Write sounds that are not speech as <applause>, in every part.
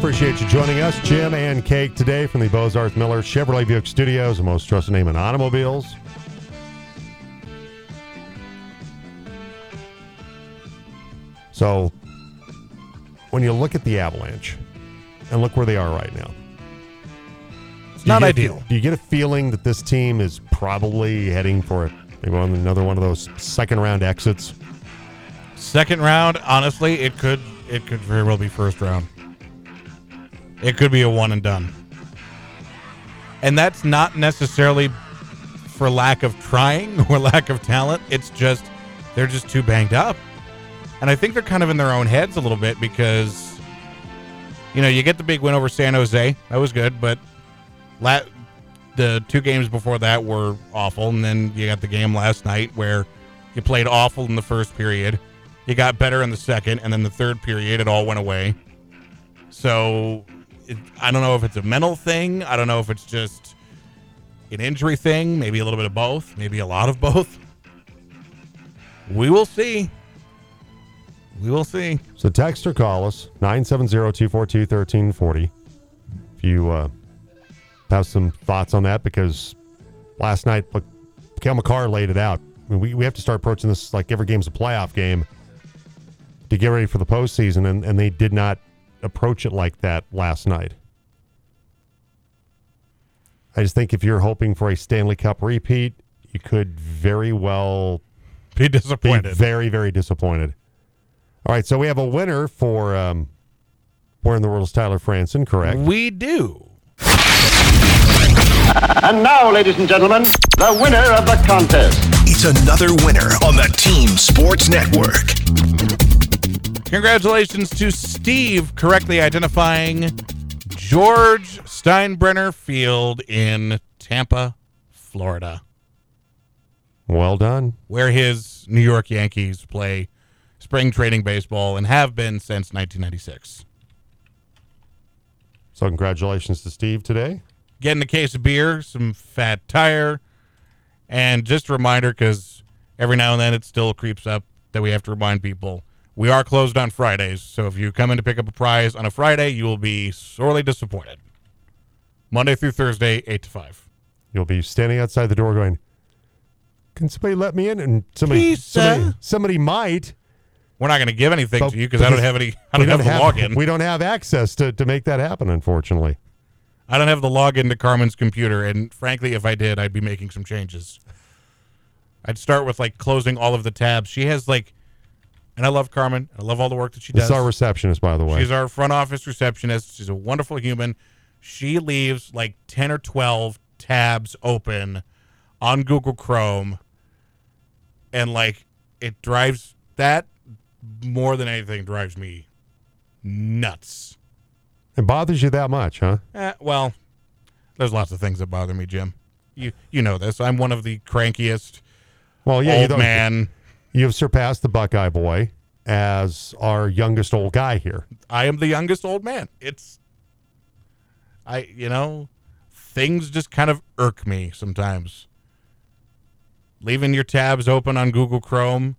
Appreciate you joining us, Jim and Cake, today from the Bozarth Miller Chevrolet Buick Studios, the most trusted name in automobiles. So, when you look at the Avalanche and look where they are right now, It's not get a- ideal. do you get a feeling that this team is probably heading for maybe one- another one of those second round exits? Second round, honestly, it could it could very well be first round. It could be a one and done. And that's not necessarily for lack of trying <laughs> or lack of talent. It's just they're just too banged up. And I think they're kind of in their own heads a little bit because you know, you get the big win over San Jose. That was good, but la- the two games before that were awful and then you got the game last night where you played awful in the first period. You got better in the second, and then the third period, it all went away. So it, I don't know if it's a mental thing. I don't know if it's just an injury thing. Maybe a little bit of both. Maybe a lot of both. We will see. We will see. So text or call us 970-242-1340 if you uh, have some thoughts on that because last night look Cale Makar laid it out. I mean, we, we have to start approaching this like every game's a playoff game to get ready for the postseason and, and they did not approach it like that last night. I just think if you're hoping for a Stanley Cup repeat, you could very well Be be disappointed. very, very disappointed. All right, so we have a winner for um, Where in the World is Tyler Franson, correct? we do. And now, ladies and gentlemen, the winner of the contest. It's another winner on the Team Sports Network. Congratulations to Steve correctly identifying George Steinbrenner Field in Tampa, Florida, Well done. where his New York Yankees play spring training baseball and have been since 1996. So congratulations to Steve today. Getting a case of beer, some fat tire, and just a reminder because every now and then it still creeps up that we have to remind people we are closed on Fridays. So if you come in to pick up a prize on a Friday, you will be sorely disappointed. Monday through Thursday, 8 to 5. You'll be standing outside the door going, "Can somebody let me in?" And somebody, Please, somebody, somebody might. We're not going to give anything but- to you because I don't have any. I we don't have the login. We don't have access to, to make that happen, unfortunately. I don't have the login to Carmen's computer, and frankly, if I did, I'd be making some changes. I'd start with like closing all of the tabs. She has like, and I love Carmen. I love all the work that she does. is our receptionist, by the way. She's our front office receptionist. She's a wonderful human. She leaves like 10 or 12 tabs open on Google Chrome. And like it drives that more than anything drives me nuts. it bothers you that much, huh? Eh, well, there's lots of things that bother me, Jim. You you know this. I'm one of the crankiest Well, yeah, old man. You've surpassed the Buckeye boy as our youngest old guy here. I am the youngest old man. It's I you know, things just kind of irk me sometimes. Leaving your tabs open on Google Chrome,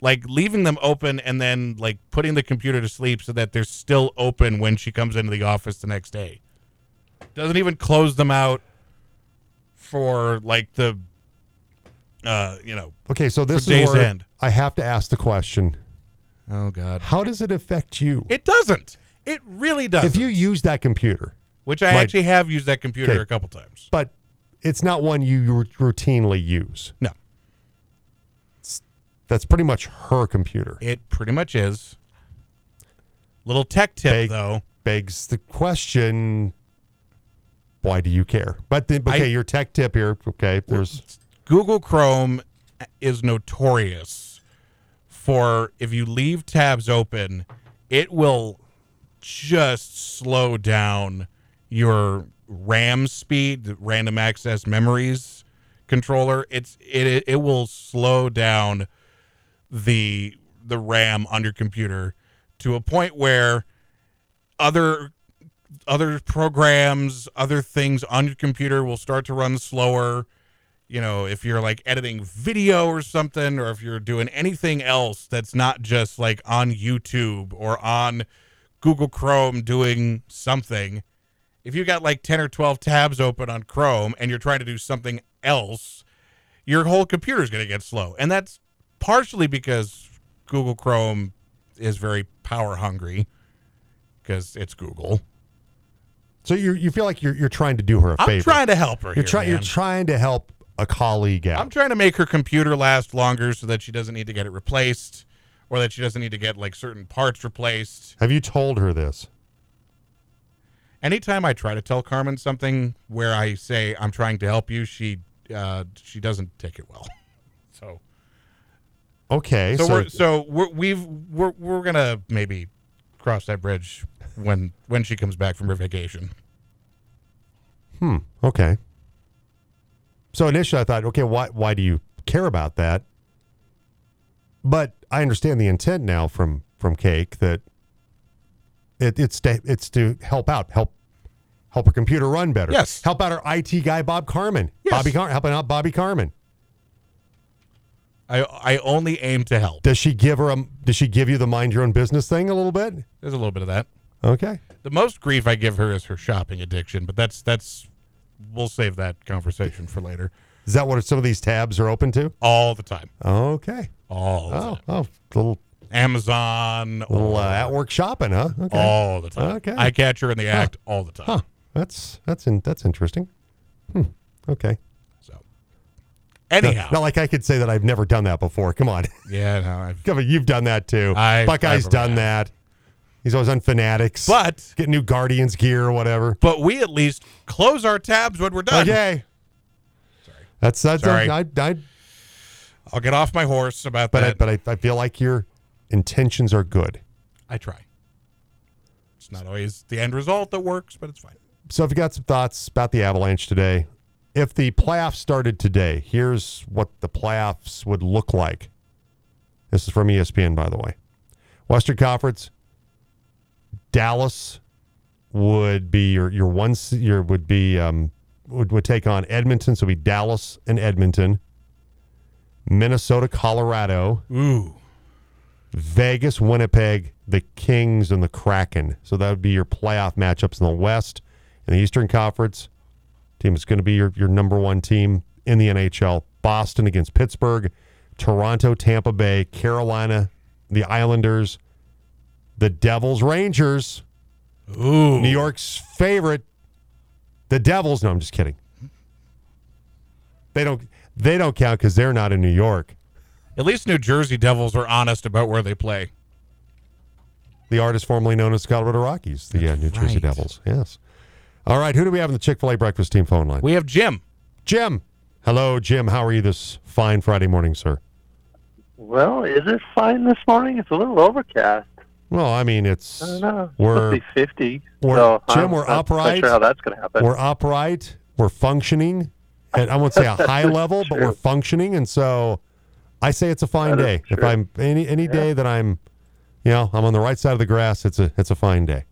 like leaving them open and then like putting the computer to sleep so that they're still open when she comes into the office the next day. Doesn't even close them out for like the uh, you know, Okay, so this For is day's where end. I have to ask the question: oh god. How does it affect you It doesn't. It really doesn't. if you use that computer? Which I Like- actually have used that computer Okay. a couple times. But it's not one you ru- routinely use. No, That's pretty much her computer. it pretty much is. Little tech tip Big- though. Begs the question: Why do you care? But the, okay, I- your tech tip here. Okay, there's Google Chrome is notorious for if you leave tabs open, it will just slow down your RAM speed, the random access memories controller. It's it it will slow down the the RAM on your computer to a point where other other programs, other things on your computer will start to run slower. You know, if you're like editing video or something, or if you're doing anything else that's not just like on YouTube or on Google Chrome doing something. If you got like 10 or 12 tabs open on Chrome and you're trying to do something else, your whole computer is going to get slow. And that's partially because Google Chrome is very power hungry because it's Google. So you you feel like you're you're trying to do her a I'm favor. trying to help her. you're trying you're trying to help a colleague out. I'm trying to make her computer last longer so that she doesn't need to get it replaced or that she doesn't need to get like certain parts replaced. Have you told her this? Anytime I try to tell Carmen something where I say I'm trying to help you, she uh, she doesn't take it well. <laughs> So Okay. so, So, we're so we're, we've we're we're gonna maybe cross that bridge when when she comes back from her vacation. Hmm. Okay. So initially I thought, okay, why why do you care about that? But I understand the intent now from from Cake that it, it's to it's to help out, help help her computer run better. Yes. Help out her IT guy Bob Carmen. Yes. Bobby Car- helping out Bobby Carmen. I I only aim to help. Does she give her a does she give you the mind your own business thing a little bit? There's a little bit of that. Okay. The most grief I give her is her shopping addiction, but that's that's we'll save that conversation for later. Is that what some of these tabs are open to? All the time. Okay. All the Oh, time. oh, little Amazon little uh, at work shopping, huh? Okay. all the time. Okay. I catch her in the act all the time. Huh. That's that's in, that's interesting. Hmm. Okay. So anyhow. Not like I could say that I've never done that before. Come on. yeah, no, I've, <laughs> you've done that too. I- Buckeye's I done that. He's always on Fanatics. but get new Guardians gear or whatever. but we at least close our tabs when we're done. Okay. Sorry. That's that's Sorry. I, I, I'll get off my horse about but I, that. but I, I feel like your intentions are good. I try. It's not always the end result that works, but it's fine. So if you got some thoughts about the Avalanche today, if the playoffs started today, here's what the playoffs would look like. This is from ESPN, by the way. Western Conference, Dallas would be your your one your would be um would, would take on Edmonton, so be Dallas and Edmonton. Minnesota, Colorado, Ooh. Vegas, Winnipeg, the Kings, and the Kraken. So that would be your playoff matchups in the West. and the Eastern Conference, team is going to be your, your number one team in the NHL. Boston against Pittsburgh, Toronto, Tampa Bay, Carolina, the Islanders, the Devils, Rangers, Ooh. New York's favorite, the Devils. No, I'm just kidding. They don't they don't count because they're not in New York. At least New Jersey Devils are honest about where they play. the artist formerly known as Colorado Rockies, the uh, New Jersey right. Devils. Yes. All right, who do we have in the Chick Fil A breakfast team phone line? We have Jim. Jim. Hello, Jim. How are you this fine Friday morning, sir? Well, is it fine this morning? It's a little overcast. Well, I mean, it's I don't know. we're It's supposed be 50. we're- so Jim, I'm we're not upright. Not sure how that's going to happen. we're upright, we're functioning, and I won't say a <laughs> high level, but we're functioning, and so I say it's a fine That day. If. I'm any any day that I'm, you know, I'm on the right side of the grass, it's a it's a fine day.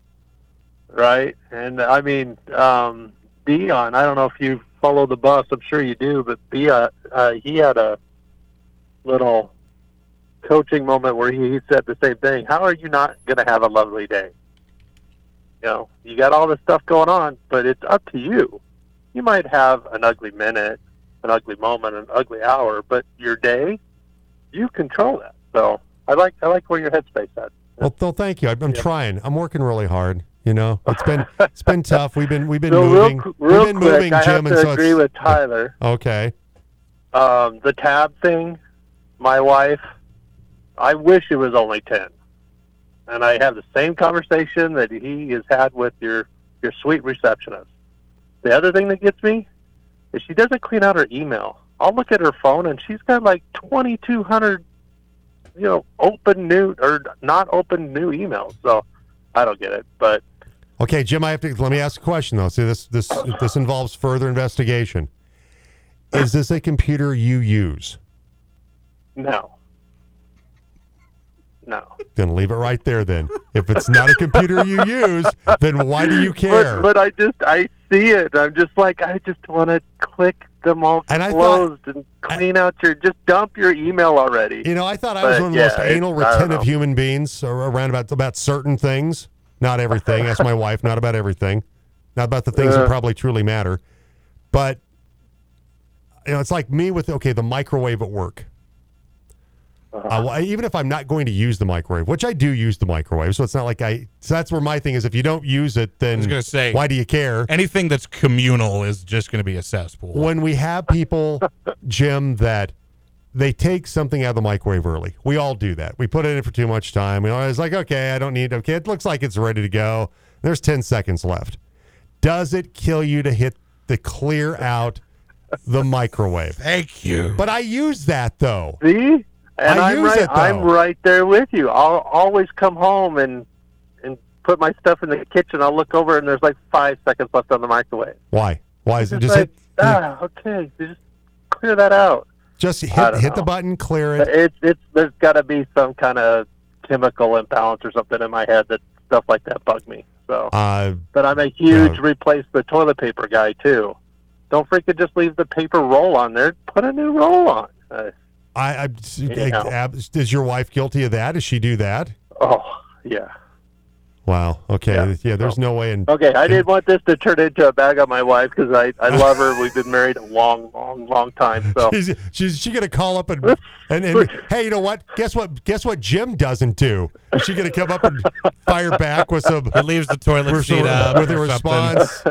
right? And I mean, um, Deion. I don't know if you follow the Buffs. I'm sure you do, but Deion, uh, he had a little coaching moment where he, he said the same thing. How are you not going to have a lovely day? You know, you got all this stuff going on, but it's up to you. You might have an ugly minute, an ugly moment, an ugly hour, but your day, you control that. So I like I like where your headspace at. Well, well thank you. I'm, I'm Yeah. trying. I'm working really hard. You know, it's been it's been <laughs> tough. We've been we've been So moving. real, real we've been quick, moving, I Jim, have to so agree with Tyler. okay. Um, the tab thing, my wife, I wish it was only ten, and I have the same conversation that he has had with your your sweet receptionist. The other thing that gets me is she doesn't clean out her email. I'll look at her phone and she's got like twenty two hundred, you know, open new or not open new emails. So I don't get it, but Okay, Jim, I have to let me ask a question though. See, this this this involves further investigation. Is this a computer you use? no, no. Then leave it right there. Then, if it's not a computer you use, then why do you care? But, but I just I see it. I'm just like I just want to click them all And I thought- closed and clean out your just dump your email already. you know, I thought I was But, one of the most anal I retentive human beings around about about certain things. not everything. That's my wife. Not about everything. Not about the things that Uh. probably truly matter. But you know, it's like me with okay, the microwave at work. Uh, well, even if I'm not going to use the microwave, which I do use the microwave, so it's not like I. So that's where my thing is. If you don't use it, then was gonna say- why do you care? Anything that's communal is just going to be a cesspool. when we have people, <laughs> Jim, that they take something out of the microwave early. We all do that. We put it in for too much time. We always like, okay, I don't need. Okay, it looks like it's ready to go. There's ten seconds left. Does it kill you to hit the clear out the microwave? Thank you. But I use that though. See, and I am use right. it, though. I'm right there with you. I'll always come home and and put my stuff in the kitchen. I'll look over and there's like five seconds left on the microwave. Why? Why is it Just like, hit? ah, okay, just clear that out. Just hit hit the button, clear it. It's it's there's got to be some kind of chemical imbalance or something in my head that stuff like that bug me. So, Uh, but I'm a huge Yeah. replace the toilet paper guy too. Don't freaking just leave the paper roll on there. Put a new roll on. Uh, I, I, Anyhow. ab- is your wife guilty of that? Does she do that? oh yeah. Wow. Okay. Yeah. Yeah. there's no way in. Okay, I didn't want this to turn into a bag on my wife because I, I love her. We've been married a long, long, long time. So <laughs> She's, she's she gonna call up and <laughs> and, and hey, you know what? Guess what? Guess what? Jim doesn't do. Is she gonna come up and fire back with some <laughs> it leaves the toilet with, seat some- up with a response?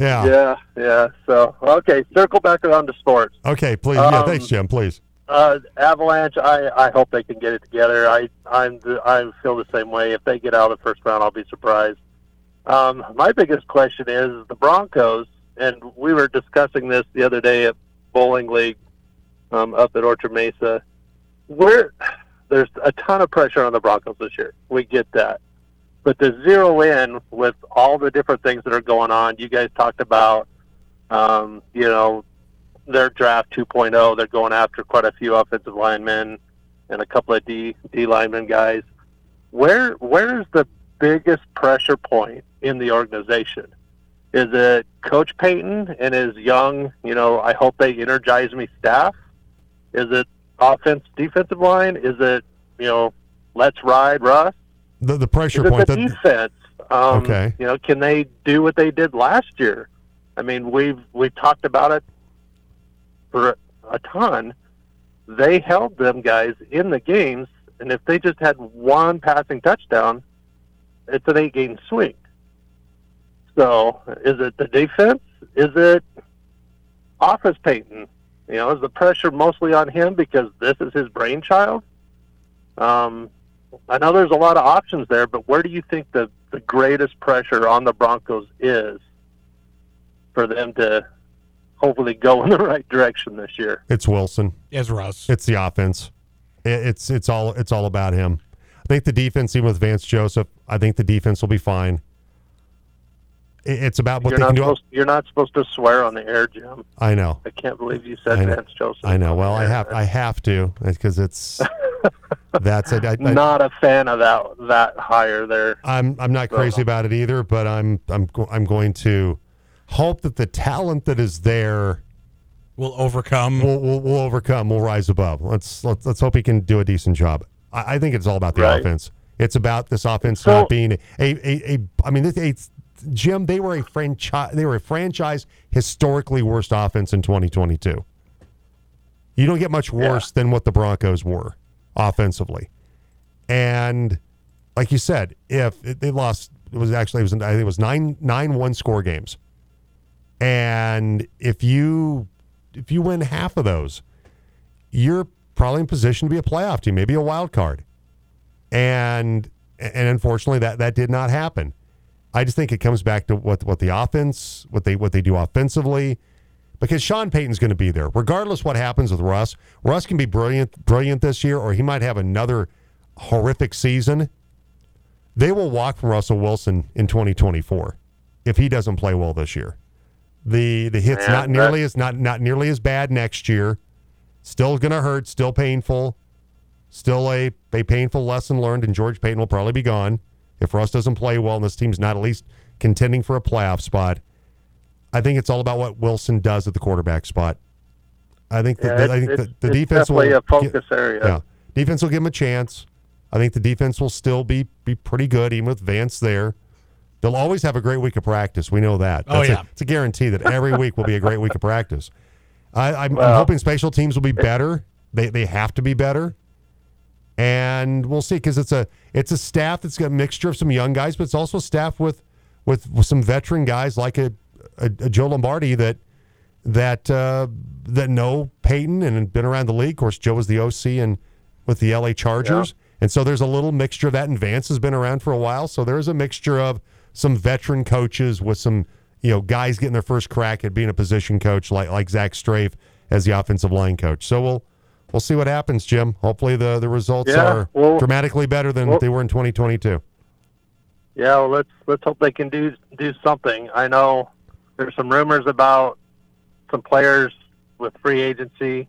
Yeah. yeah, yeah. So okay, circle back around to sports. Okay. Please. yeah. Um, Thanks, Jim. Please. Uh, Avalanche. I, I hope they can get it together. I I'm the, I feel the same way. If they get out of the first round, I'll be surprised. Um, my biggest question is the Broncos, and we were discussing this the other day at bowling league um, up at Orchard Mesa. Where there's a ton of pressure on the Broncos this year. We get that, but to zero in with all the different things that are going on, you guys talked about. Um, you know, their draft 2.0. They're going after quite a few offensive linemen and a couple of D D lineman guys. Where where's the biggest pressure point in the organization? Is it Coach Payton and his young, you know, I hope they energize me staff? Is it offense defensive line? Is it, you know, let's ride Russ? The the pressure point. the That, defense? Um, Okay. You know, can they do what they did last year? I mean, we've we've talked about it for a ton. They held them guys in the games, and if they just had one passing touchdown, it's an eight-game swing. So, is it the defense? Is it Office Payton? You know, is the pressure mostly on him because this is his brainchild? Um, I know there's a lot of options there, but where do you think the, the greatest pressure on the Broncos is for them to hopefully go in the right direction this year? it's Wilson. It's Russ. It's the offense. It, it's it's all it's all about him. I think the defense, even with Vance Joseph, I think the defense will be fine. It, it's about what You're they not can do. supposed you're not supposed to swear on the air, Jim. I know. I can't believe you said I. Vance Joseph. I know. Well, I have I have to because it's <laughs> that's it. I, I, not a fan of that that higher there. I'm I'm not crazy about it either, but I'm I'm I'm going to hope that the talent that is there Will overcome. will will, will overcome, will rise above. Let's let's let's hope he can do a decent job. I, I think it's all about the Right. offense. It's about this offense So- not being a a, a I mean, this, it's Jim. They were a franchise. They were a franchise historically worst offense in 2022. You don't get much worse than what the Broncos were offensively, and like you said, if they lost, it was actually it was I think it was nine nine one score games, and if you if you win half of those, you're probably in position to be a playoff team, maybe a wild card. And and unfortunately that that did not happen. I just think it comes back to what what the offense, what they what they do offensively. Because Sean Payton's going to be there, regardless what happens with Russ. Russ can be brilliant, brilliant this year, or he might have another horrific season. They will walk from Russell Wilson in 2024 if he doesn't play well this year. The the hits Yeah, not nearly as not not nearly as bad next year. Still going to hurt. Still painful. Still a a painful lesson learned. And George Paton will probably be gone if Russ doesn't play well and this team's not at least contending for a playoff spot. I think it's all about what Wilson does at the quarterback spot. I think that Yeah, I think the, the defense definitely will a focus area. yeah, defense will give him a chance. I think the defense will still be be pretty good, even with Vance there. They'll always have a great week of practice. We know that. Oh, yeah. a, it's a guarantee that every week will be a great week of practice. I, I'm, I'm Well- hoping special teams will be better. They they have to be better, and we'll see because it's a it's a staff that's got a mixture of some young guys, but it's also a staff with with, with some veteran guys like a, a, a Joe Lombardi that that uh, that know Payton and been around the league. Of course, Joe was the OC and with the LA Chargers, and so there's a little mixture of that. And Vance has been around for a while, so there is a mixture of some veteran coaches with some you know guys getting their first crack at being a position coach, like like Zach Strief as the offensive line coach. So we'll we'll see what happens, Jim. Hopefully the the results Yeah, are well- dramatically better than well- they were in 2022. Yeah, well, let's let's hope they can do do something. I know there's some rumors about some players with free agency.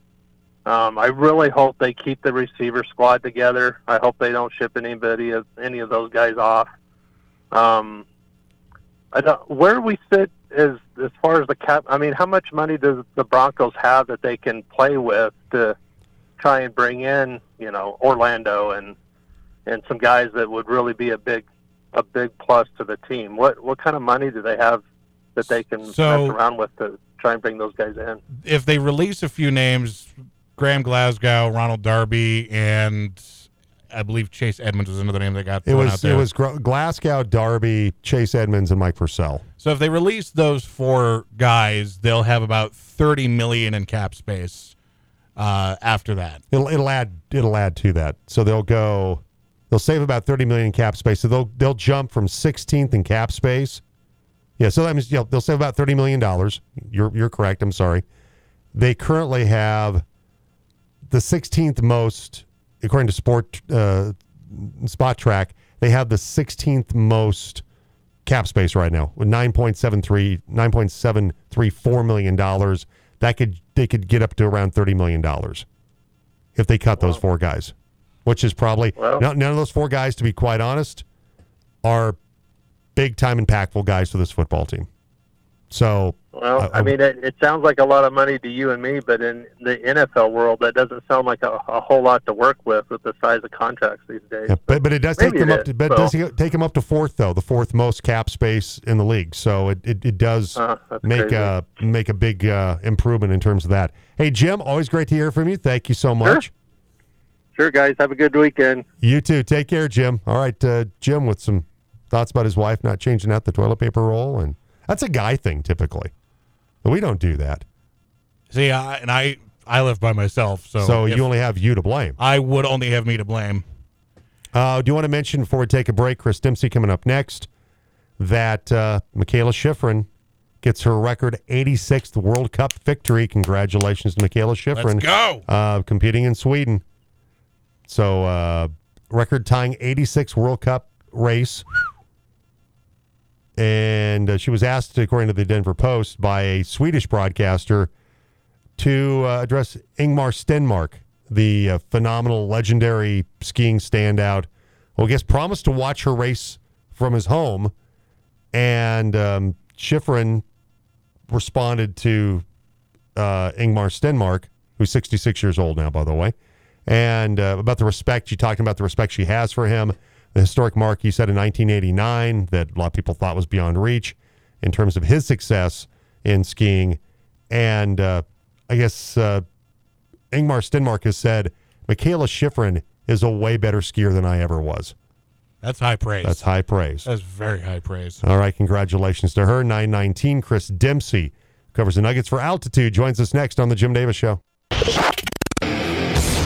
Um, I really hope they keep the receiver squad together. I hope they don't ship anybody of any of those guys off. Um, I don't, where we sit is as far as the cap. I mean, how much money does the Broncos have that they can play with to try and bring in, you know, Orlando and and some guys that would really be a big a big plus to the team. What what kind of money do they have that they can So- mess around with to try and bring those guys in? If they release a few names, Graham Glasgow, Ronald Darby, and I believe Chase Edmonds was another name that got It was out there. it was Glasgow, Darby, Chase Edmonds, and Mike Purcell. So if they release those four guys, they'll have about thirty million in cap space uh, after that. It'll it'll add it'll add to that. So they'll go they'll save about 30 million in cap space. So they'll they'll jump from 16th in cap space. Yeah, so that means you know, they'll save about 30 million dollars. You're you're correct. I'm sorry. They currently have the 16th most according to Sport uh, Spotrac. They have the 16th most cap space right now with 9.73 9.734 million dollars. That could they could get up to around 30 million dollars if they cut those four guys, which is probably Well- none, none of those four guys, to be quite honest, are big time impactful guys for this football team. So, Well, Uh, I mean, it, it sounds like a lot of money to you and me, but in the NFL world, that doesn't sound like a, a whole lot to work with with the size of contracts these days. yeah, but but it does take them up to but it does so. take them up to fourth though, the fourth most cap space in the league. So it it, it does Uh, make crazy. a make a big uh, improvement in terms of that. Hey Jim, always great to hear from you. Thank you so much. Sure, guys, have a good weekend. You too. Take care, Jim. All right, uh, Jim, with some thoughts about his wife not changing out the toilet paper roll, and that's a guy thing typically. But We don't do that, See, I, and I I live by myself, so so you only have you to blame. I would only have me to blame. Uh, do you want to mention before we take a break, Chris Dempsey coming up next, that uh, Mikaela Shiffrin gets her record 86th World Cup victory. Congratulations to Mikaela Shiffrin. Let's go. Uh, competing in Sweden. So, uh, record tying 86 World Cup race. And uh, she was asked, according to the Denver Post, by a Swedish broadcaster to uh, address Ingemar Stenmark, the uh, phenomenal, legendary skiing standout. Well, I guess promised to watch her race from his home. And um, Shiffrin responded to uh, Ingemar Stenmark, who's 66 years old now, by the way, and uh, about the respect. She talked about the respect she has for him. The historic mark he said in 1989 that a lot of people thought was beyond reach in terms of his success in skiing. And uh, I guess uh, Ingemar Stenmark has said, Mikaela Shiffrin is a way better skier than I ever was. That's high praise. That's high praise. That's very high praise. All right, congratulations to her. 919, Chris Dempsey covers the Nuggets for Altitude. Joins us next on the Jim Davis Show.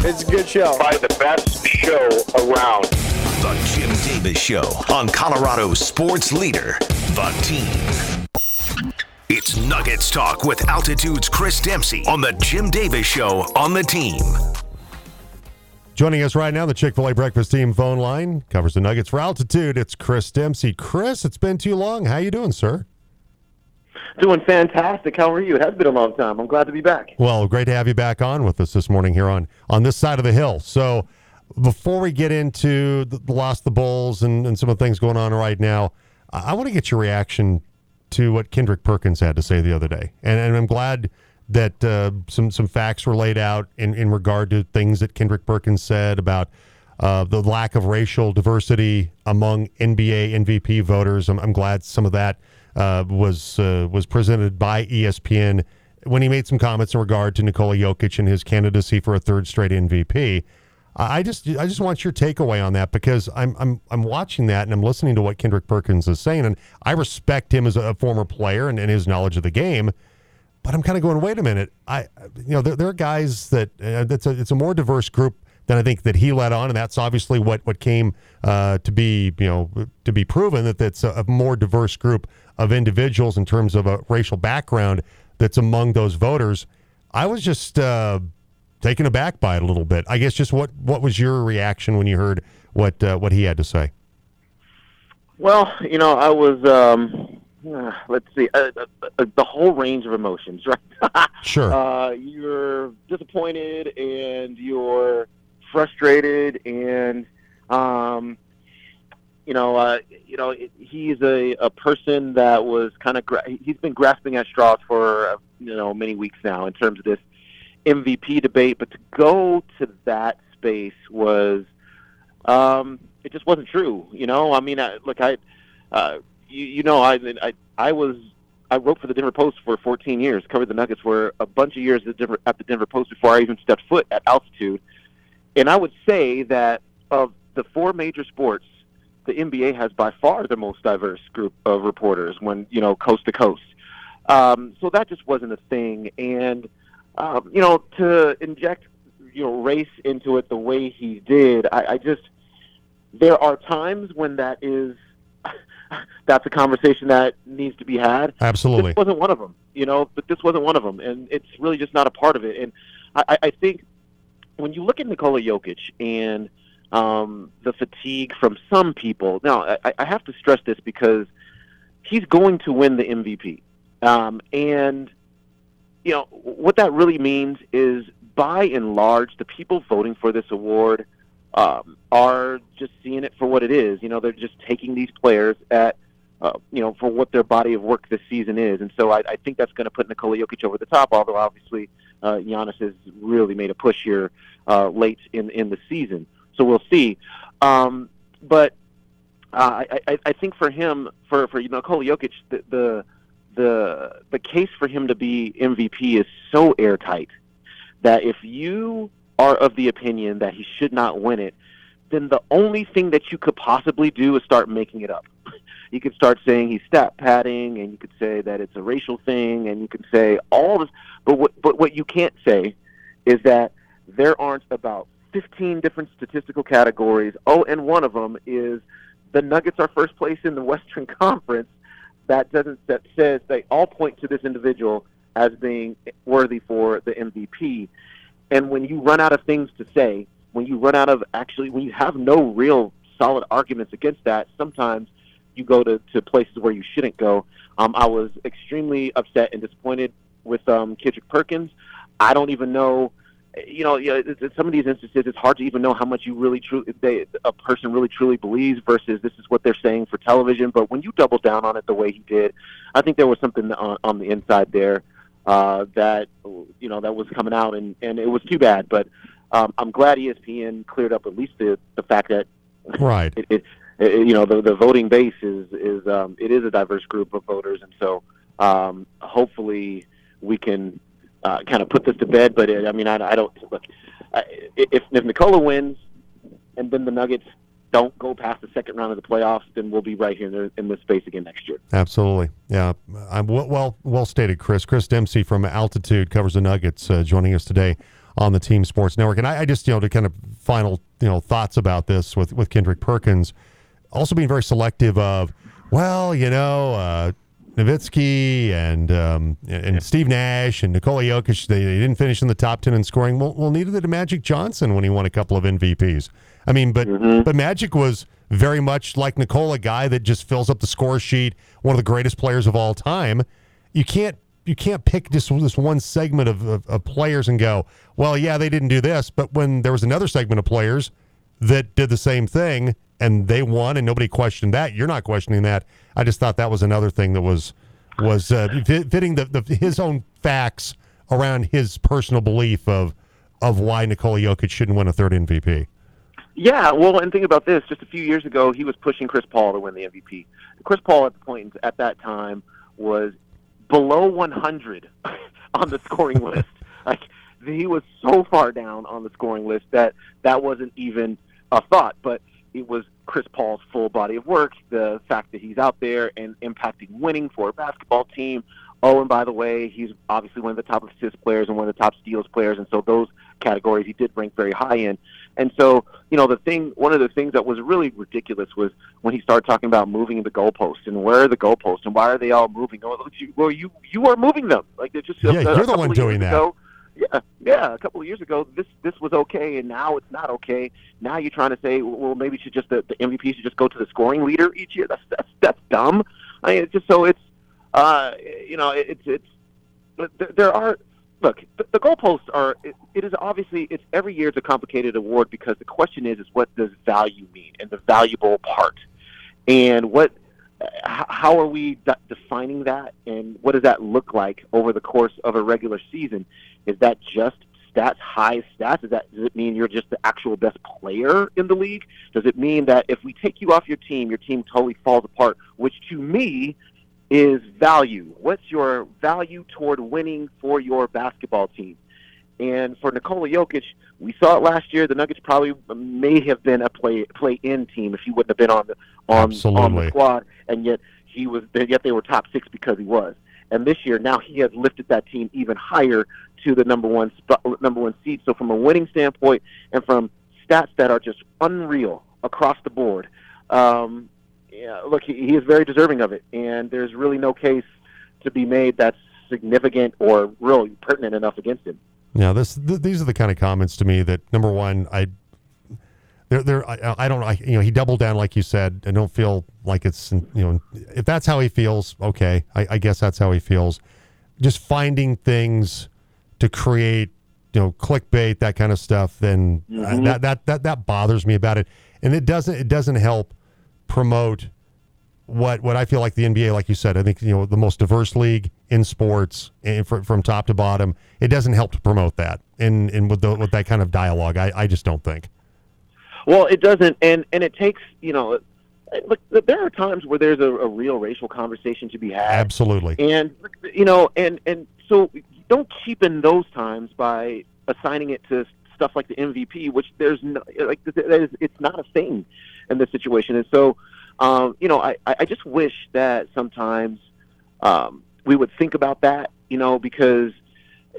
It's a good show. Probably the best show around. The Jim Davis Show on Colorado's sports leader, The Team. It's Nuggets Talk with Altitude's Chris Dempsey on The Jim Davis Show on The Team. Joining us right now, the Chick fil A breakfast team phone line covers the Nuggets for Altitude. It's Chris Dempsey. Chris, it's been too long. How you doing, sir? Doing fantastic. How are you? It has been a long time. I'm glad to be back. Well, great to have you back on with us this morning here on on this side of the hill. So, before we get into the, loss of the Bulls and, and some of the things going on right now, I, I want to get your reaction to what Kendrick Perkins had to say the other day, and, and I'm glad that uh, some some facts were laid out in in regard to things that Kendrick Perkins said about uh, the lack of racial diversity among NBA MVP voters. I'm, I'm glad some of that uh, was uh, was presented by ESPN when he made some comments in regard to Nikola Jokic and his candidacy for a third straight MVP. I just I just want your takeaway on that because I'm I'm I'm watching that and I'm listening to what Kendrick Perkins is saying and I respect him as a former player and, and his knowledge of the game, but I'm kind of going wait a minute I you know there, there are guys that uh, that's a it's a more diverse group than I think that he led on and that's obviously what what came uh, to be you know to be proven that that's a, a more diverse group of individuals in terms of a racial background that's among those voters. I was just uh, taken aback by it a little bit. I guess just what what was your reaction when you heard what uh, what he had to say? Well, you know, I was. Um, uh, let's see, uh, uh, uh the whole range of emotions, <laughs> right? sure. Uh, you're disappointed and you're frustrated and, um, you know, uh, you know, he's a, a person that was kind of gra- he's been grasping at straws for you know many weeks now in terms of this MVP debate, but to go to that space was, um, it just wasn't true. You know, I mean, I, look, I, uh, you, you know, I, I, I was, I wrote for the Denver Post for 14 years, covered the Nuggets for a bunch of years at, Denver, at the Denver Post before I even stepped foot at altitude, and I would say that of the four major sports, the NBA has by far the most diverse group of reporters when you know coast to coast. Um, so that just wasn't a thing, and um, you know, to inject you know race into it the way he did, I, I just there are times when that is <laughs> that's a conversation that needs to be had. Absolutely, this wasn't one of them. You know, but this wasn't one of them, and it's really just not a part of it. And I, I think when you look at Nikola Jokic and um, the fatigue from some people, now I, I have to stress this because he's going to win the MVP, um, and you know, what that really means is by and large, the people voting for this award um, are just seeing it for what it is. You know, they're just taking these players at, uh, you know, for what their body of work this season is. And so I, I think that's going to put Nikola Jokic over the top, although obviously uh, Giannis has really made a push here uh, late in, in the season. So we'll see. Um, but uh, I, I, I think for him, for, for Nikola Jokic, the, the the the case for him to be MVP is so airtight that if you are of the opinion that he should not win it, then the only thing that you could possibly do is start making it up. <laughs> You could start saying he's stat padding, and you could say that it's a racial thing, and you could say all this. But what but what you can't say is that there aren't about 15 different statistical categories. Oh, and one of them is the Nuggets are first place in the Western <laughs> Conference, that doesn't that says they all point to this individual as being worthy for the MVP. And when you run out of things to say, when you run out of actually when you have no real solid arguments against that, sometimes you go to, to places where you shouldn't go. Um, I was extremely upset and disappointed with um, Kendrick Perkins. I don't even know you know, you know, some of these instances, it's hard to even know how much you really, truly, they, a person really truly believes versus this is what they're saying for television. But when you double down on it the way he did, I think there was something on, on the inside there uh, that you know that was coming out, and and it was too bad. But um, I'm glad ESPN cleared up at least the the fact that right, <laughs> it, it, it, you know, the the voting base is is um, it is a diverse group of voters, and so um, hopefully we can uh, kind of put this to bed. But it, I mean, I, I don't look. I, if if Nikola wins, and then the Nuggets don't go past the second round of the playoffs, then we'll be right here in, in this space again next year. Absolutely, yeah. I'm well well stated, Chris. Chris Dempsey from Altitude covers the Nuggets, uh, joining us today on the Team Sports Network. And I, I, just you know to kind of final you know thoughts about this with with Kendrick Perkins, also being very selective of well, you know, uh, Nowitzki and um, and yeah. Steve Nash and Nikola Jokic, they, they, didn't finish in the top ten in scoring. Well, well, neither did Magic Johnson when he won a couple of MVPs. I mean, but mm-hmm. but Magic was very much like Nikola, a guy that just fills up the score sheet, one of the greatest players of all time. You can't you can't pick just this one segment of, of, of players and go, well, yeah, they didn't do this, but when there was another segment of players that did the same thing and they won and nobody questioned that, you're not questioning that I just thought that was another thing that was was uh, fitting the, the, his own facts around his personal belief of of why Nikola Jokic shouldn't win a third MVP. Yeah, well, and think about this. Just a few years ago, he was pushing Chris Paul to win the MVP. Chris Paul at the point at that time was below 100 <laughs> on the scoring list. <laughs> Like he was so far down on the scoring list that that wasn't even a thought. But it was Chris Paul's full body of work, the fact that he's out there and impacting winning for a basketball team. Oh, and by the way, he's obviously one of the top assist players and one of the top steals players, and so those categories he did rank very high in. And so, you know, the thing, one of the things that was really ridiculous was when he started talking about moving the goalposts and where are the goalposts and why are they all moving? Oh, well, you you are moving them. Like they're just Yeah, a, you're a the one doing that. Ago, yeah, yeah. A couple of years ago, this this was okay, and now it's not okay. Now you're trying to say, well, maybe should just the, the MVP should just go to the scoring leader each year. That's that's that's dumb. I mean, it's just so it's, uh, you know, it's it's. There are look the, the goalposts are. It, it is obviously it's every year it's a complicated award because the question is is what does value mean and the valuable part, and what. How are we de- defining that, and what does that look like over the course of a regular season? Is that just stats, high stats? Does that does it mean you're just the actual best player in the league? Does it mean that if we take you off your team, your team totally falls apart? Which to me is value. What's your value toward winning for your basketball team? And for Nikola Jokic, we saw it last year. The Nuggets probably may have been a play play in team if he wouldn't have been on the on, on the squad, and yet he was yet they were top six because he was. And this year, now he has lifted that team even higher to the number one spot, number one seed. So from a winning standpoint, and from stats that are just unreal across the board, um, yeah, look, he, he is very deserving of it, and there's really no case to be made that's significant or really pertinent enough against him. Yeah, this th- these are the kind of comments to me that number one, I they're, they're I, I don't I, you know he doubled down like you said. I don't feel like it's you know if that's how he feels, okay, I, I guess that's how he feels. Just finding things to create you know clickbait that kind of stuff, then uh, that that that that bothers me about it, and it doesn't it doesn't help promote what what I feel like the NBA, like you said, I think you know the most diverse league in sports, eh, and from, from top to bottom. It doesn't help to promote that, and and with the, with that kind of dialogue, I, I just don't think. Well, it doesn't, and and it takes you know, eh, look, there are times where there's a, a real racial conversation to be had, Absolutely, and you know, and and so don't cheapen those times by assigning it to stuff like the MVP, which there's no like that is, it's not a thing in this situation, and so um, you know, I I just wish that sometimes um, we would think about that, you know, because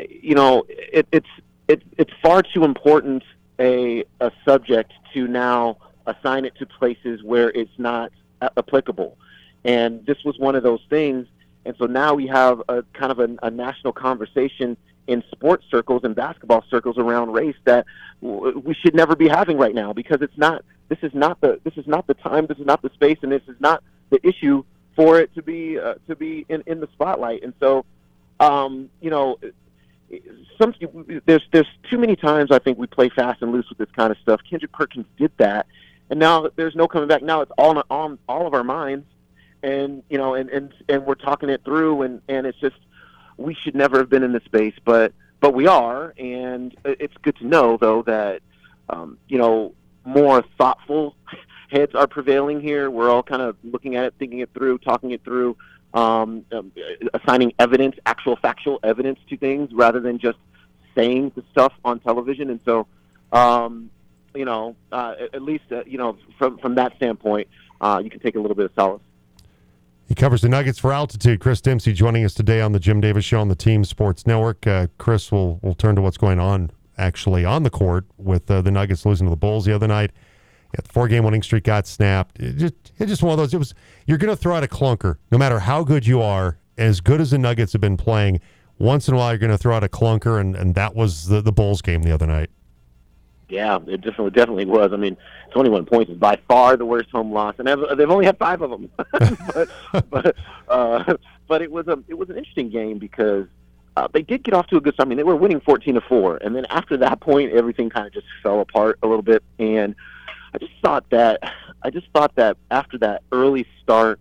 you know it, it's it, it's far too important a a subject to now assign it to places where it's not applicable. And this was one of those things. And so now we have a kind of a, a national conversation in sports circles and basketball circles around race that w- we should never be having right now because it's not. This is not the. This is not the time. This is not the space, and this is not the issue for it to be uh, to be in, in the spotlight. And so, um, you know, some there's there's too many times I think we play fast and loose with this kind of stuff. Kendrick Perkins did that, and now there's no coming back. Now it's all on all of our minds, and you know, and and and we're talking it through, and and it's just we should never have been in this space, but but we are, and it's good to know though that um, you know more thoughtful <laughs> heads are prevailing here. We're all kind of looking at it, thinking it through, talking it through um, um, assigning evidence, actual factual evidence to things rather than just saying the stuff on television. And so, um, you know, uh, at- least uh, you know from from that standpoint, uh, you can take a little bit of solace. he covers the Nuggets for Altitude. Chris Dempsey joining us today on the Jim Davis Show on the Team Sports Network. Uh, Chris, will will turn to what's going on actually on the court with uh, the Nuggets losing to the Bulls the other night. Yeah, the four game winning streak got snapped. It just it's just one of those. It was you're going to throw out a clunker, no matter how good you are. As good as the Nuggets have been playing, once in a while you're going to throw out a clunker, and, and that was the, the Bulls game the other night. Yeah, it definitely definitely was. I mean, 21 points is by far the worst home loss, and they've, they've only had five of them. <laughs> but but uh, but it was a it was an interesting game because uh, they did get off to a good start. I mean, they were winning 14 to four, and then after that point, everything kind of just fell apart a little bit. And I just thought that I just thought that after that early start,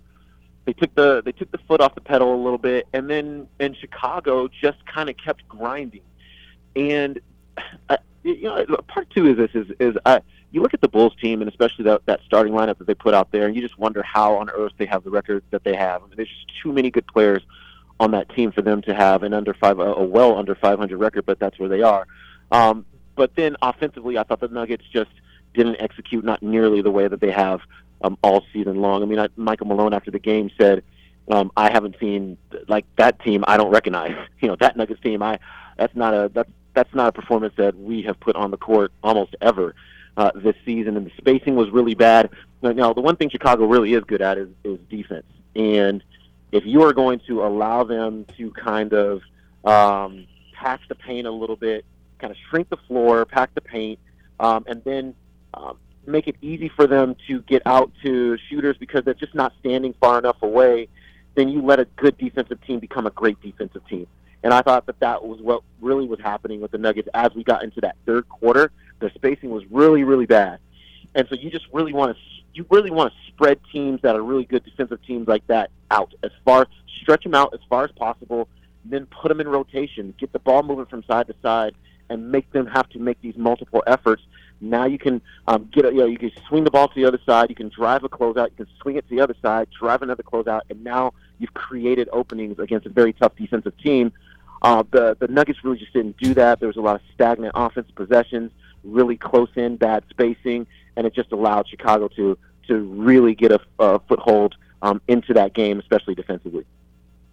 they took the they took the foot off the pedal a little bit, and then in Chicago just kind of kept grinding. And I, you know, part two of this is is I, you look at the Bulls team, and especially that, that starting lineup that they put out there, and you just wonder how on earth they have the record that they have. I mean, there's just too many good players on that team for them to have an under five, a well under 500 record, but that's where they are. Um, but then offensively, I thought the Nuggets just didn't execute not nearly the way that they have um, all season long. I mean, I, Michael Malone after the game said, um, "I haven't seen like that team. I don't recognize. <laughs> You know, that Nuggets team. I that's not a that's that's not a performance that we have put on the court almost ever uh, this season. And the spacing was really bad. Now, the one thing Chicago really is good at is, is defense. And if you are going to allow them to kind of um, pack the paint a little bit, kind of shrink the floor, pack the paint, um, and then um, make it easy for them to get out to shooters because they're just not standing far enough away, then you let a good defensive team become a great defensive team. And I thought that that was what really was happening with the Nuggets as we got into that third quarter. The spacing was really, really bad, and so you just really want to you really want to spread teams that are really good defensive teams like that out as far stretch them out as far as possible, then put them in rotation, get the ball moving from side to side, and make them have to make these multiple efforts. Now you can um, get a, you know you can swing the ball to the other side, you can drive a closeout, you can swing it to the other side, drive another closeout, and now you've created openings against a very tough defensive team. Uh, the the Nuggets really just didn't do that. There was a lot of stagnant offensive possessions really close in, bad spacing, and it just allowed Chicago to to really get a, a foothold um, into that game, especially defensively.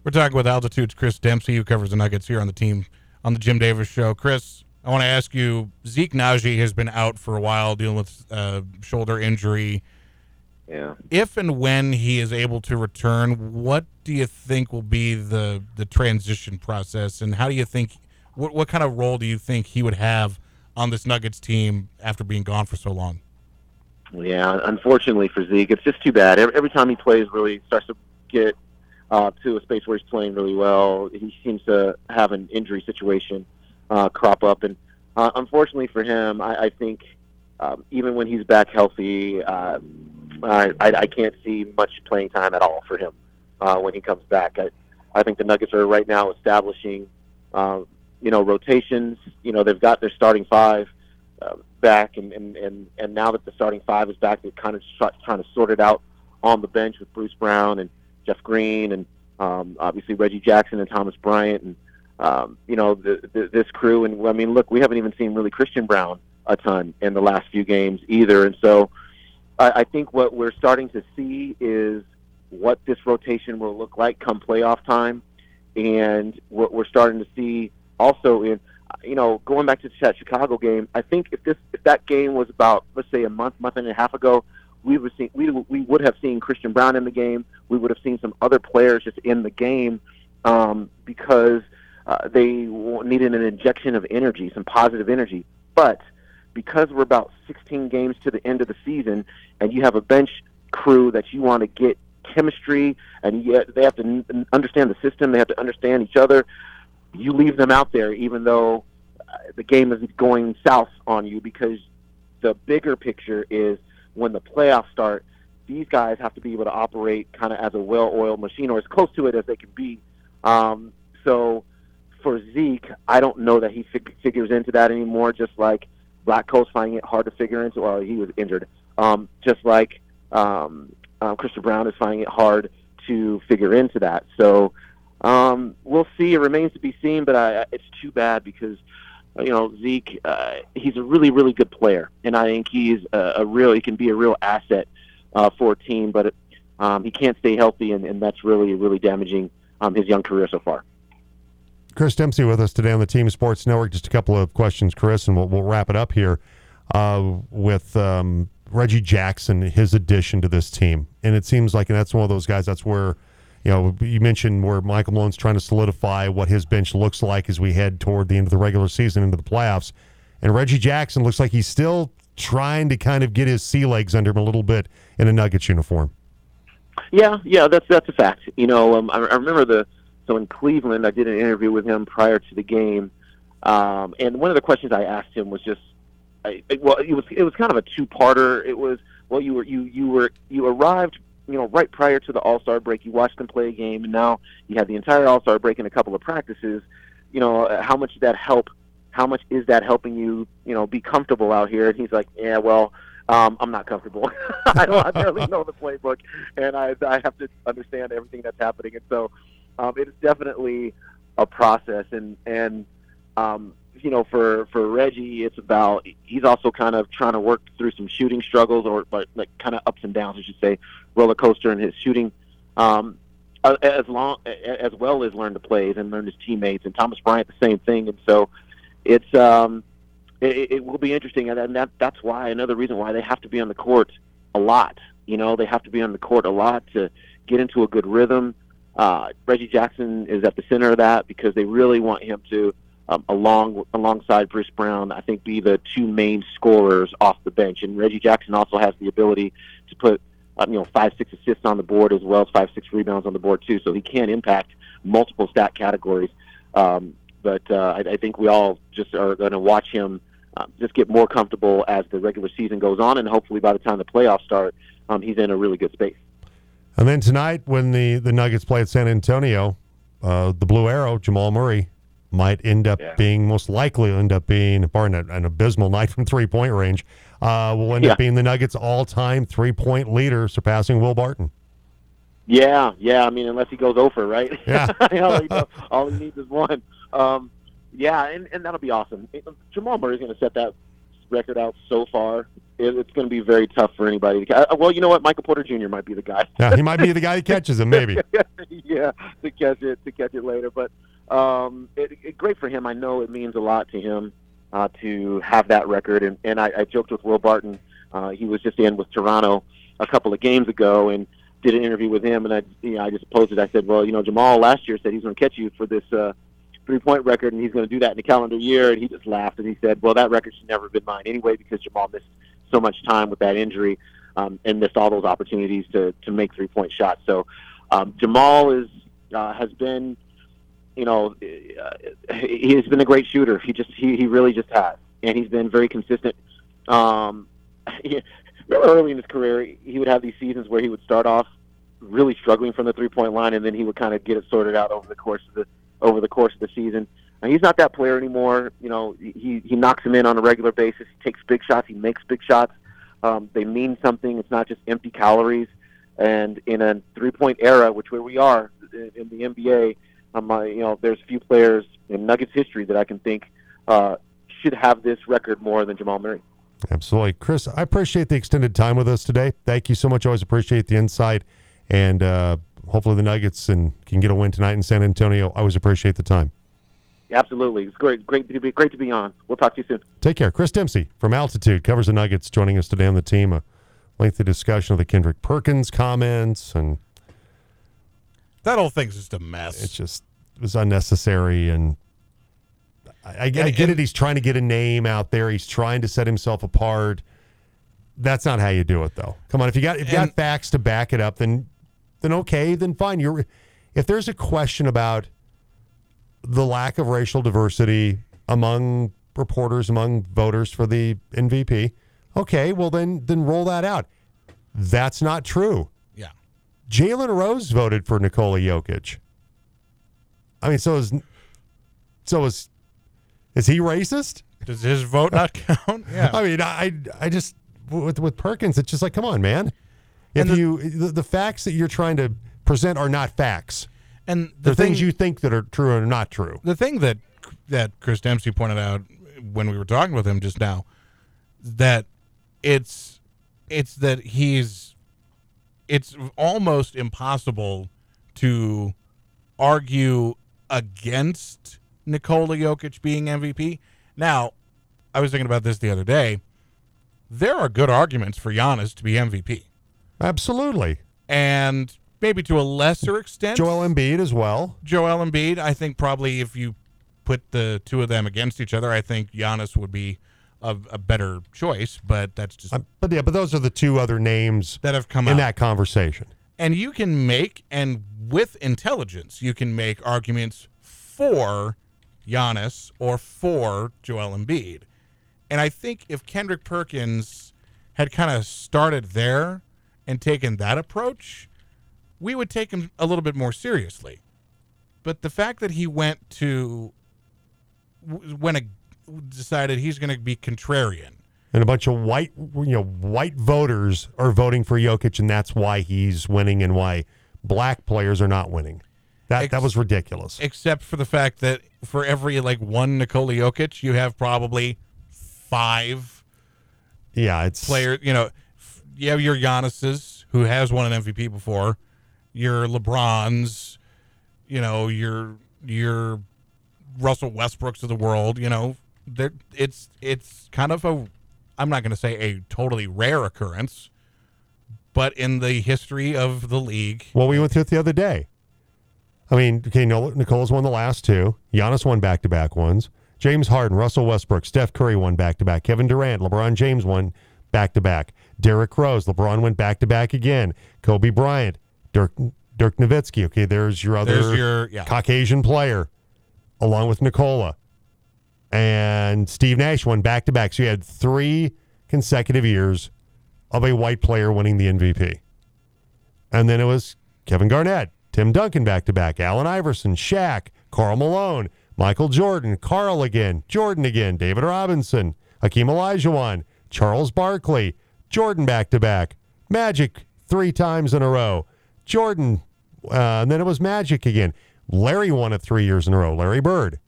We're talking with Altitude's Chris Dempsey, who covers the Nuggets here on the team on the Jim Davis Show. Chris, I want to ask you: Zeke Nnaji has been out for a while, dealing with uh, shoulder injury. Yeah. If and when he is able to return, what do you think will be the the transition process, and how do you think? What what kind of role do you think he would have on this Nuggets team after being gone for so long. Yeah, unfortunately for Zeke, it's just too bad. Every, every time he plays, really starts to get uh, to a space where he's playing really well, he seems to have an injury situation uh, crop up, and uh, unfortunately for him, I, I think um, even when he's back healthy, uh, I, I, I can't see much playing time at all for him uh, when he comes back. I, I think the Nuggets are right now establishing uh, you know, rotations. You know, they've got their starting five back, and, and, and, and now that the starting five is back, they're kind of trying to sort it out on the bench with Bruce Brown and Jeff Green, and um, obviously Reggie Jackson and Thomas Bryant, and um, you know, the, the, this crew. And I mean, look, we haven't even seen really Christian Braun a ton in the last few games either, and so I, I think what we're starting to see is what this rotation will look like come playoff time, and what we're starting to see also in you know going back to that Chicago game, I think if this if that game was about let's say a month month and a half ago, we would see we we would have seen Christian Braun in the game. We would have seen some other players just in the game um, because uh, they needed an injection of energy, some positive energy. But because we're about 16 games to the end of the season, and you have a bench crew that you want to get chemistry, and yet they have to understand the system, they have to understand each other you leave them out there even though uh, the game is going south on you because the bigger picture is when the playoffs start, these guys have to be able to operate kind of as a well-oiled machine or as close to it as they can be. Um, so for Zeke, I don't know that he fig- figures into that anymore. Just like Vlatko's finding it hard to figure into. Well, he was injured. Um, just like um, uh, Christian Braun is finding it hard to figure into that. So um, we'll see. It remains to be seen, but I, it's too bad because you know Zeke. Uh, he's a really, really good player, and I think he's a, a real. He can be a real asset uh, for a team, but it, um, he can't stay healthy, and, and that's really, really damaging um, his young career so far. Chris Dempsey with us today on the Team Sports Network. Just a couple of questions, Chris, and we'll, we'll wrap it up here uh, with um, Reggie Jackson, his addition to this team. And it seems like, and that's one of those guys. That's where you know, you mentioned where Michael Malone's trying to solidify what his bench looks like as we head toward the end of the regular season into the playoffs. And Reggie Jackson looks like he's still trying to kind of get his sea legs under him a little bit in a Nuggets uniform. Yeah, yeah, that's that's a fact. You know, um, I, I remember the so in Cleveland, I did an interview with him prior to the game, um, and one of the questions I asked him was just, I, well, it was it was kind of a two parter. It was well, you were you you were you arrived you know, right prior to the All Star break, you watched them play a game, and now you have the entire All Star break and a couple of practices. You know, uh, how much did that help? How much is that helping you, you know, be comfortable out here? And he's like, yeah, well, Um, I'm not comfortable. <laughs> I, don't, I barely <laughs> know the playbook, and I, I have to understand everything that's happening. And so, um, it is definitely a process. And and um, you know, for for Reggie, it's about he's also kind of trying to work through some shooting struggles, or but like kind of ups and downs, I should say, roller coaster in his shooting. Um, as long as well as learn the plays and learn his teammates, and Thomas Bryant the same thing. And so, it's um, it, it will be interesting, and that that's why another reason why they have to be on the court a lot. You know, they have to be on the court a lot to get into a good rhythm. Uh, Reggie Jackson is at the center of that because they really want him to, um, along alongside Bruce Brown, I think be the two main scorers off the bench. And Reggie Jackson also has the ability to put, um, you know, five six assists on the board as well as five six rebounds on the board too. So he can impact multiple stat categories. Um, but uh, I, I think we all just are going to watch him um, just get more comfortable as the regular season goes on, and hopefully by the time the playoffs start, um, he's in a really good space. And then tonight, when the, the Nuggets play at San Antonio, uh, the Blue Arrow, Jamal Murray, might end up Yeah. being, most likely end up being, barring an, an abysmal <laughs> night from three point range, uh, will end Yeah. up being the Nuggets' all time three point leader, surpassing Will Barton. Yeah, yeah. I mean, unless he goes over, right? Yeah. <laughs> all, he, all he needs is one. Um, yeah, and, and that'll be awesome. Jamal Murray's going to set that record out so far. It, it's going to be very tough for anybody. To, uh, well, you know what? Michael Porter Jr. might be the guy. Yeah, he might be the guy that catches him, maybe. <laughs> yeah, to catch it to catch it later. But um, it, it, great for him. I know it means a lot to him uh, to have that record. And, and I, I joked with Will Barton. Uh, he was just in with Toronto a couple of games ago and did an interview with him. And I, you know, I just posted. I said, well, you know, Jamal last year said he's going to catch you for this. Uh, Three point record, and he's going to do that in a calendar year. And he just laughed and he said, "Well, that record should never have been mine anyway because Jamal missed so much time with that injury um, and missed all those opportunities to to make three point shots." So um, Jamal is uh, has been, you know, uh, he has been a great shooter. He just he, he really just has, and he's been very consistent. Um, remember <laughs> early in his career, he would have these seasons where he would start off really struggling from the three point line, and then he would kind of get it sorted out over the course of the over the course of the season. And he's not that player anymore. You know, he he knocks them in on a regular basis. He takes big shots. He makes big shots. Um, they mean something. It's not just empty calories. And in a three-point era, which where we are in the NBA, um, uh, you know, there's a few players in Nuggets history that I can think uh, should have this record more than Jamal Murray. Absolutely. Chris, I appreciate the extended time with us today. Thank you so much. Always appreciate the insight. And uh, hopefully the Nuggets and can get a win tonight in San Antonio. I always appreciate the time. Absolutely, it's great, great to be great to be on. We'll talk to you soon. Take care. Chris Dempsey from Altitude covers the Nuggets, joining us today on the team. A lengthy discussion of the Kendrick Perkins comments, and That whole thing's just a mess. it's just it was unnecessary. And I, I, I get and- it. He's trying to get a name out there. He's trying to set himself apart. That's not how you do it, though. Come on, if you got if you got facts to back it up, then then okay, then fine. You're if there's a question about the lack of racial diversity among reporters, among voters for the MVP, okay, well then then roll that out. That's not true. Jalen Rose voted for Nikola Jokic. I mean, so is so is is he racist? Does his vote not <laughs> count? Yeah. I mean, I I just with with Perkins, it's just like, come on, man. If the- you the, the facts that you're trying to present are not facts, and the they're thing, things you think that are true or not true. the thing that that Chris Dempsey pointed out when we were talking with him just now that it's it's that he's it's almost impossible to argue against Nikola Jokic being MVP. Now, I was thinking about this the other day. There are good arguments for Giannis to be MVP. Absolutely. And maybe to a lesser extent Joel Embiid as well. Joel Embiid. I think probably if you put the two of them against each other, I think Giannis would be a, a better choice. But that's just But yeah, but those are the two other names that have come in out. that conversation. and you can make and with intelligence, you can make arguments for Giannis or for Joel Embiid. And I think if Kendrick Perkins had kind of started there and taken that approach, we would take him a little bit more seriously. But the fact that he went to w- when a decided he's going to be contrarian and a bunch of white, you know, white voters are voting for Jokic, and that's why he's winning, and why black players are not winning. That that was ridiculous. except for the fact that for every like one Nikola Jokic, you have probably five Yeah, it's players. You know, f- you have your Giannis's who has won an MVP before, your LeBrons, you know, your your Russell Westbrooks of the world. You know, there it's it's kind of a I'm not going to say a totally rare occurrence, but in the history of the league, Well, we went through it the other day. I mean, okay, no, Nikola's won the last two. Giannis won back to back ones. James Harden, Russell Westbrook, Steph Curry won back to back. Kevin Durant, LeBron James won back to back. Derrick Rose, LeBron went back to back again. Kobe Bryant, Dirk Dirk Nowitzki. Okay, there's your other There's your- yeah. Caucasian player, along with Nicola. And Steve Nash won back to back. So you had three consecutive years of a white player winning the MVP. And then it was Kevin Garnett, Tim Duncan back to back, Allen Iverson, Shaq, Karl Malone, Michael Jordan, Karl again, Jordan again, David Robinson, Hakeem Olajuwon, Charles Barkley, Jordan back to back, Magic three times in a row, Jordan, uh, and then it was Magic again. Larry won it three years in a row, Larry Bird.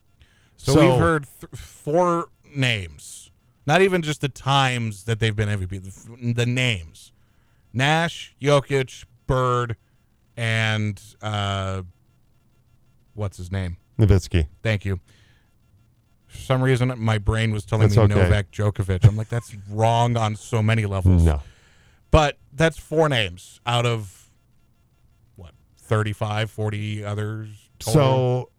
So, we've heard th- four names, not even just the times that they've been MVP, the, the names: Nash, Jokic, Bird, and uh, what's his name? Nowitzki. Thank you. For some reason, my brain was telling That's me okay. Novak Djokovic. I'm like, that's <laughs> wrong on so many levels. No. But that's four names out of what 35, 40 others. Total.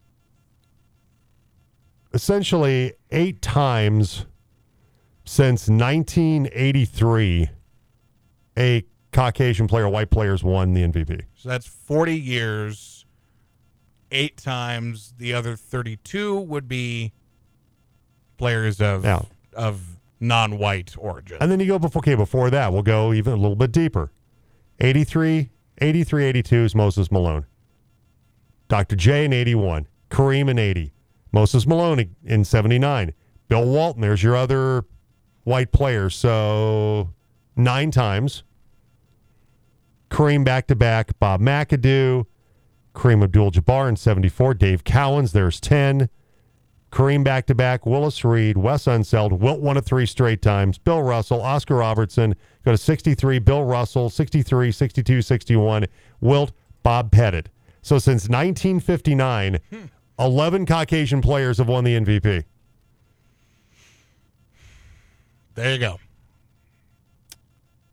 Essentially, eight times since 1983, a Caucasian player, white players won the MVP. So that's 40 years, eight times. The other 32 would be players of Yeah. of non-white origin. And then you go before, okay, before that, we'll go even a little bit deeper. 83, 83, 82 is Moses Malone. Dr. J in 81. Kareem in 80. Moses Malone in 79. Bill Walton, there's your other white player. So nine times. Kareem back to back. Bob McAdoo. Kareem Abdul Jabbar in 74. Dave Cowens, there's 10. Kareem back to back, Willis Reed, Wes Unseld, Wilt won it three straight times, Bill Russell, Oscar Robertson, go to 63, Bill Russell, 63, 62, 61, Wilt, Bob Pettit. So since 1959, hmm. 11 Caucasian players have won the MVP. there you go.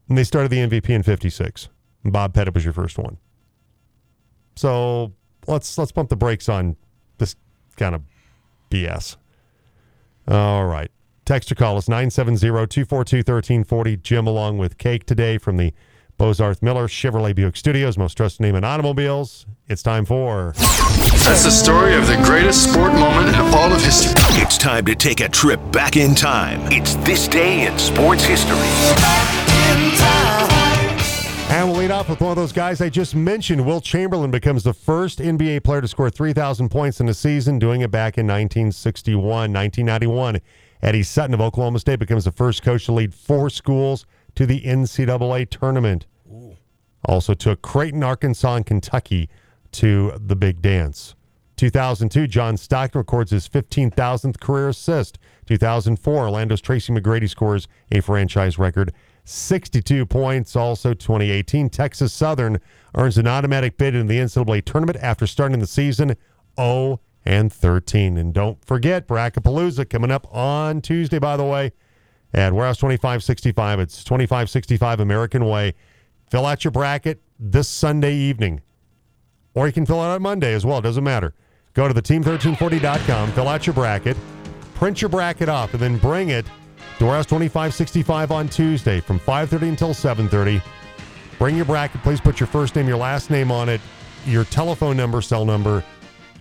And they started the MVP in 56. Bob Pettit was your first one. So let's let's pump the brakes on this kind of BS. All right. Text or call us 970-242-1340. Jim along with Cake today from the Bozarth Miller Chevrolet Buick Studios, most trusted name in automobiles. It's time for That's the story of the greatest sport moment in all of history. It's time to take a trip back in time. It's this day in sports history. And we'll lead off with one of those guys I just mentioned. Wilt Chamberlain becomes the first NBA player to score 3,000 points in a season, doing it back in 1961. 1991, Eddie Sutton of Oklahoma State becomes the first coach to lead four schools to the NCAA tournament. Also took Creighton, Arkansas, and Kentucky to the big dance. 2002, John Stockton records his 15,000th career assist. 2004, Orlando's Tracy McGrady scores a franchise record 62 points. Also, 2018, Texas Southern earns an automatic bid in the NCAA tournament after starting the season 0 and 13. And don't forget, Bracketpalooza coming up on Tuesday, by the way, at Warehouse 2565. It's 2565 American Way. Fill out your bracket this Sunday evening. Or you can fill it out on Monday as well. It doesn't matter. Go to the team1340.com, fill out your bracket, print your bracket off, and then bring it to Warehouse 2565 on Tuesday from 5.30 until 7.30. Bring your bracket. Please put your first name, your last name on it, your telephone number, cell number,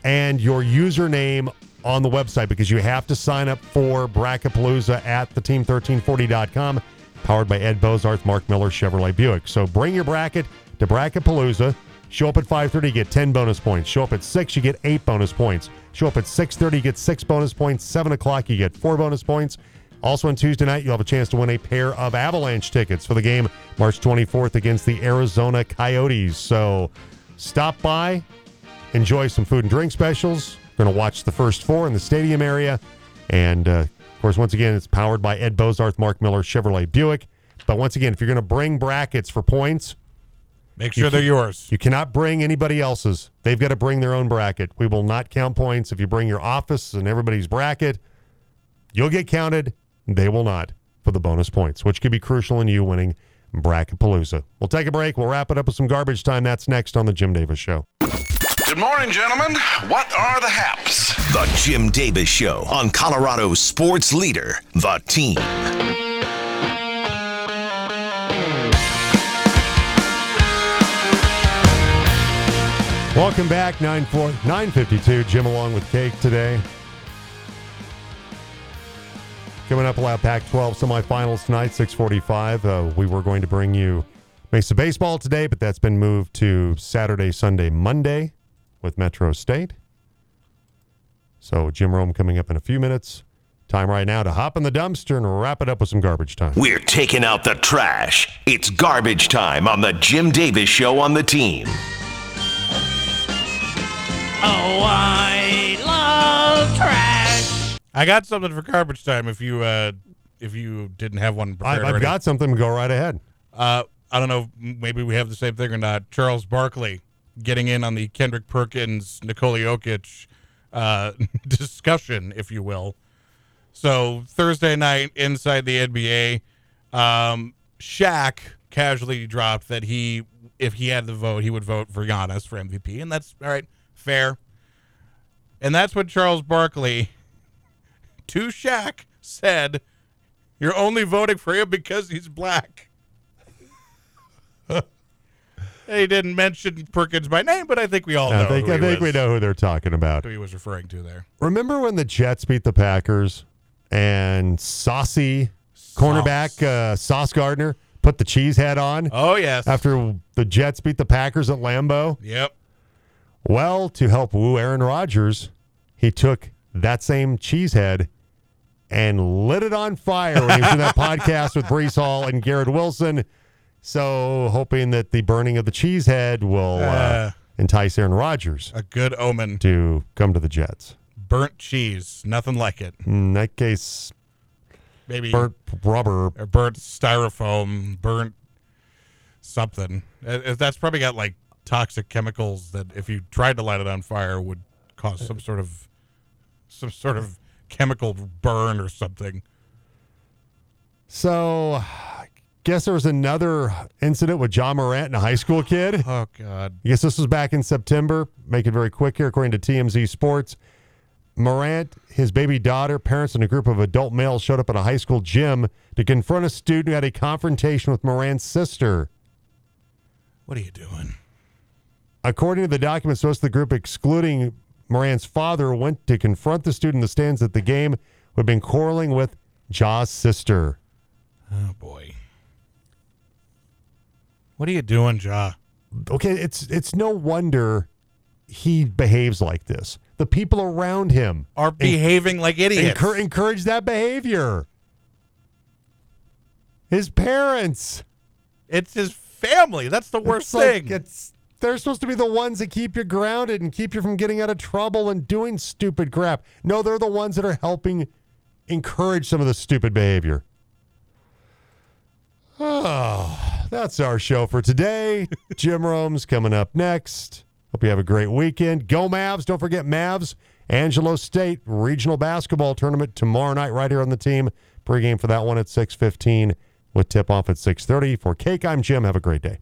and your username on the website because you have to sign up for Bracketpalooza at theteam1340.com, powered by Ed Bozarth, Mark Miller, Chevrolet Buick. So bring your bracket to Bracketpalooza. Show up at 5.30, you get 10 bonus points. Show up at 6, you get 8 bonus points. Show up at 6.30, you get 6 bonus points. 7 o'clock, you get 4 bonus points. Also on Tuesday night, you'll have a chance to win a pair of Avalanche tickets for the game March 24th against the Arizona Coyotes. So stop by, enjoy some food and drink specials. Going to watch the first four in the stadium area. And uh, of course, once again, it's powered by Ed Bozarth, Mark Miller, Chevrolet Buick. But once again, if you're going to bring brackets for points, Make sure they're yours. you cannot bring anybody else's. They've got to bring their own bracket. We will not count points if you bring your office and everybody's bracket. You'll get counted. They will not for the bonus points, which could be crucial in you winning Bracket Palooza. We'll take a break. We'll wrap it up with some garbage time. That's next on the Jim Davis Show. Good morning, gentlemen. What are the haps? The Jim Davis Show on Colorado's sports leader, The Team. Welcome back, 9 4, 952. Jim along with Cake today. Coming up, we'll have Pac 12 semifinals tonight, 645. Uh, we were going to bring you Mesa Baseball today, but that's been moved to Saturday, Sunday, Monday with Metro State. So Jim Rome coming up in a few minutes. Time right now to hop in the dumpster and wrap it up with some garbage time. We're taking out the trash. It's garbage time on the Jim Davis Show on the team. Oh, I love trash. I got something for garbage time. If you uh, if you didn't have one I, prepared I've already. got something. Go right ahead. Uh, I don't know. Maybe we have the same thing or not. Charles Barkley getting in on the Kendrick Perkins, Nikola Jokic uh, <laughs> discussion, if you will. So Thursday night inside the NBA, um, Shaq casually dropped that he, if he had the vote, he would vote for Giannis for MVP, and that's all right, fair. And that's what Charles Barkley <laughs> to Shaq said. You're only voting for him because he's black. <laughs> he didn't mention Perkins by name, but I think we all know I think, who I think we know who they're talking about. who he was referring to there. Remember when the Jets beat the Packers and saucy cornerback uh, Sauce Gardner put the cheese head on Oh yes. after the Jets beat the Packers at Lambeau? Yep. Well, to help woo Aaron Rodgers, he took that same cheese head and lit it on fire when he was in that <laughs> podcast with Breece Hall and Garrett Wilson. So, hoping that the burning of the cheese head will uh, Uh. entice Aaron Rodgers A good omen. to come to the Jets. Burnt cheese. Nothing like it. In that case, Maybe burnt rubber. or burnt styrofoam, burnt something. Uh, uh, That's probably got like toxic chemicals that if you tried to light it on fire would cause some sort of some sort of chemical burn or something. So, guess there was another incident with Ja Morant and a high school kid. Oh God. I guess this was back in September. Make it very quick here, according to TMZ Sports. Morant, his baby daughter, parents, and a group of adult males showed up at a high school gym to confront a student who had a confrontation with Morant's sister. What are you doing? According to the documents, most of the group, excluding Morant's father, went to confront the student in the stands at the game who had been quarreling with Ja's sister. Oh boy. What are you doing, Ja? okay, it's it's no wonder he behaves like this. The people around him Are behaving like idiots. encour- encourage that behavior. His parents. it's his family. That's the worst It's like- thing. it's they're supposed to be the ones that keep you grounded and keep you from getting out of trouble and doing stupid crap. No, they're the ones that are helping encourage some of the stupid behavior. Oh, that's our show for today. <laughs> Jim Rome's coming up next. Hope you have a great weekend. Go Mavs. Don't forget Mavs. Angelo State Regional Basketball Tournament tomorrow night right here on the team. Pregame for that one at 6.15 with tip-off at 6.30. For Cake, I'm Jim. Have a great day.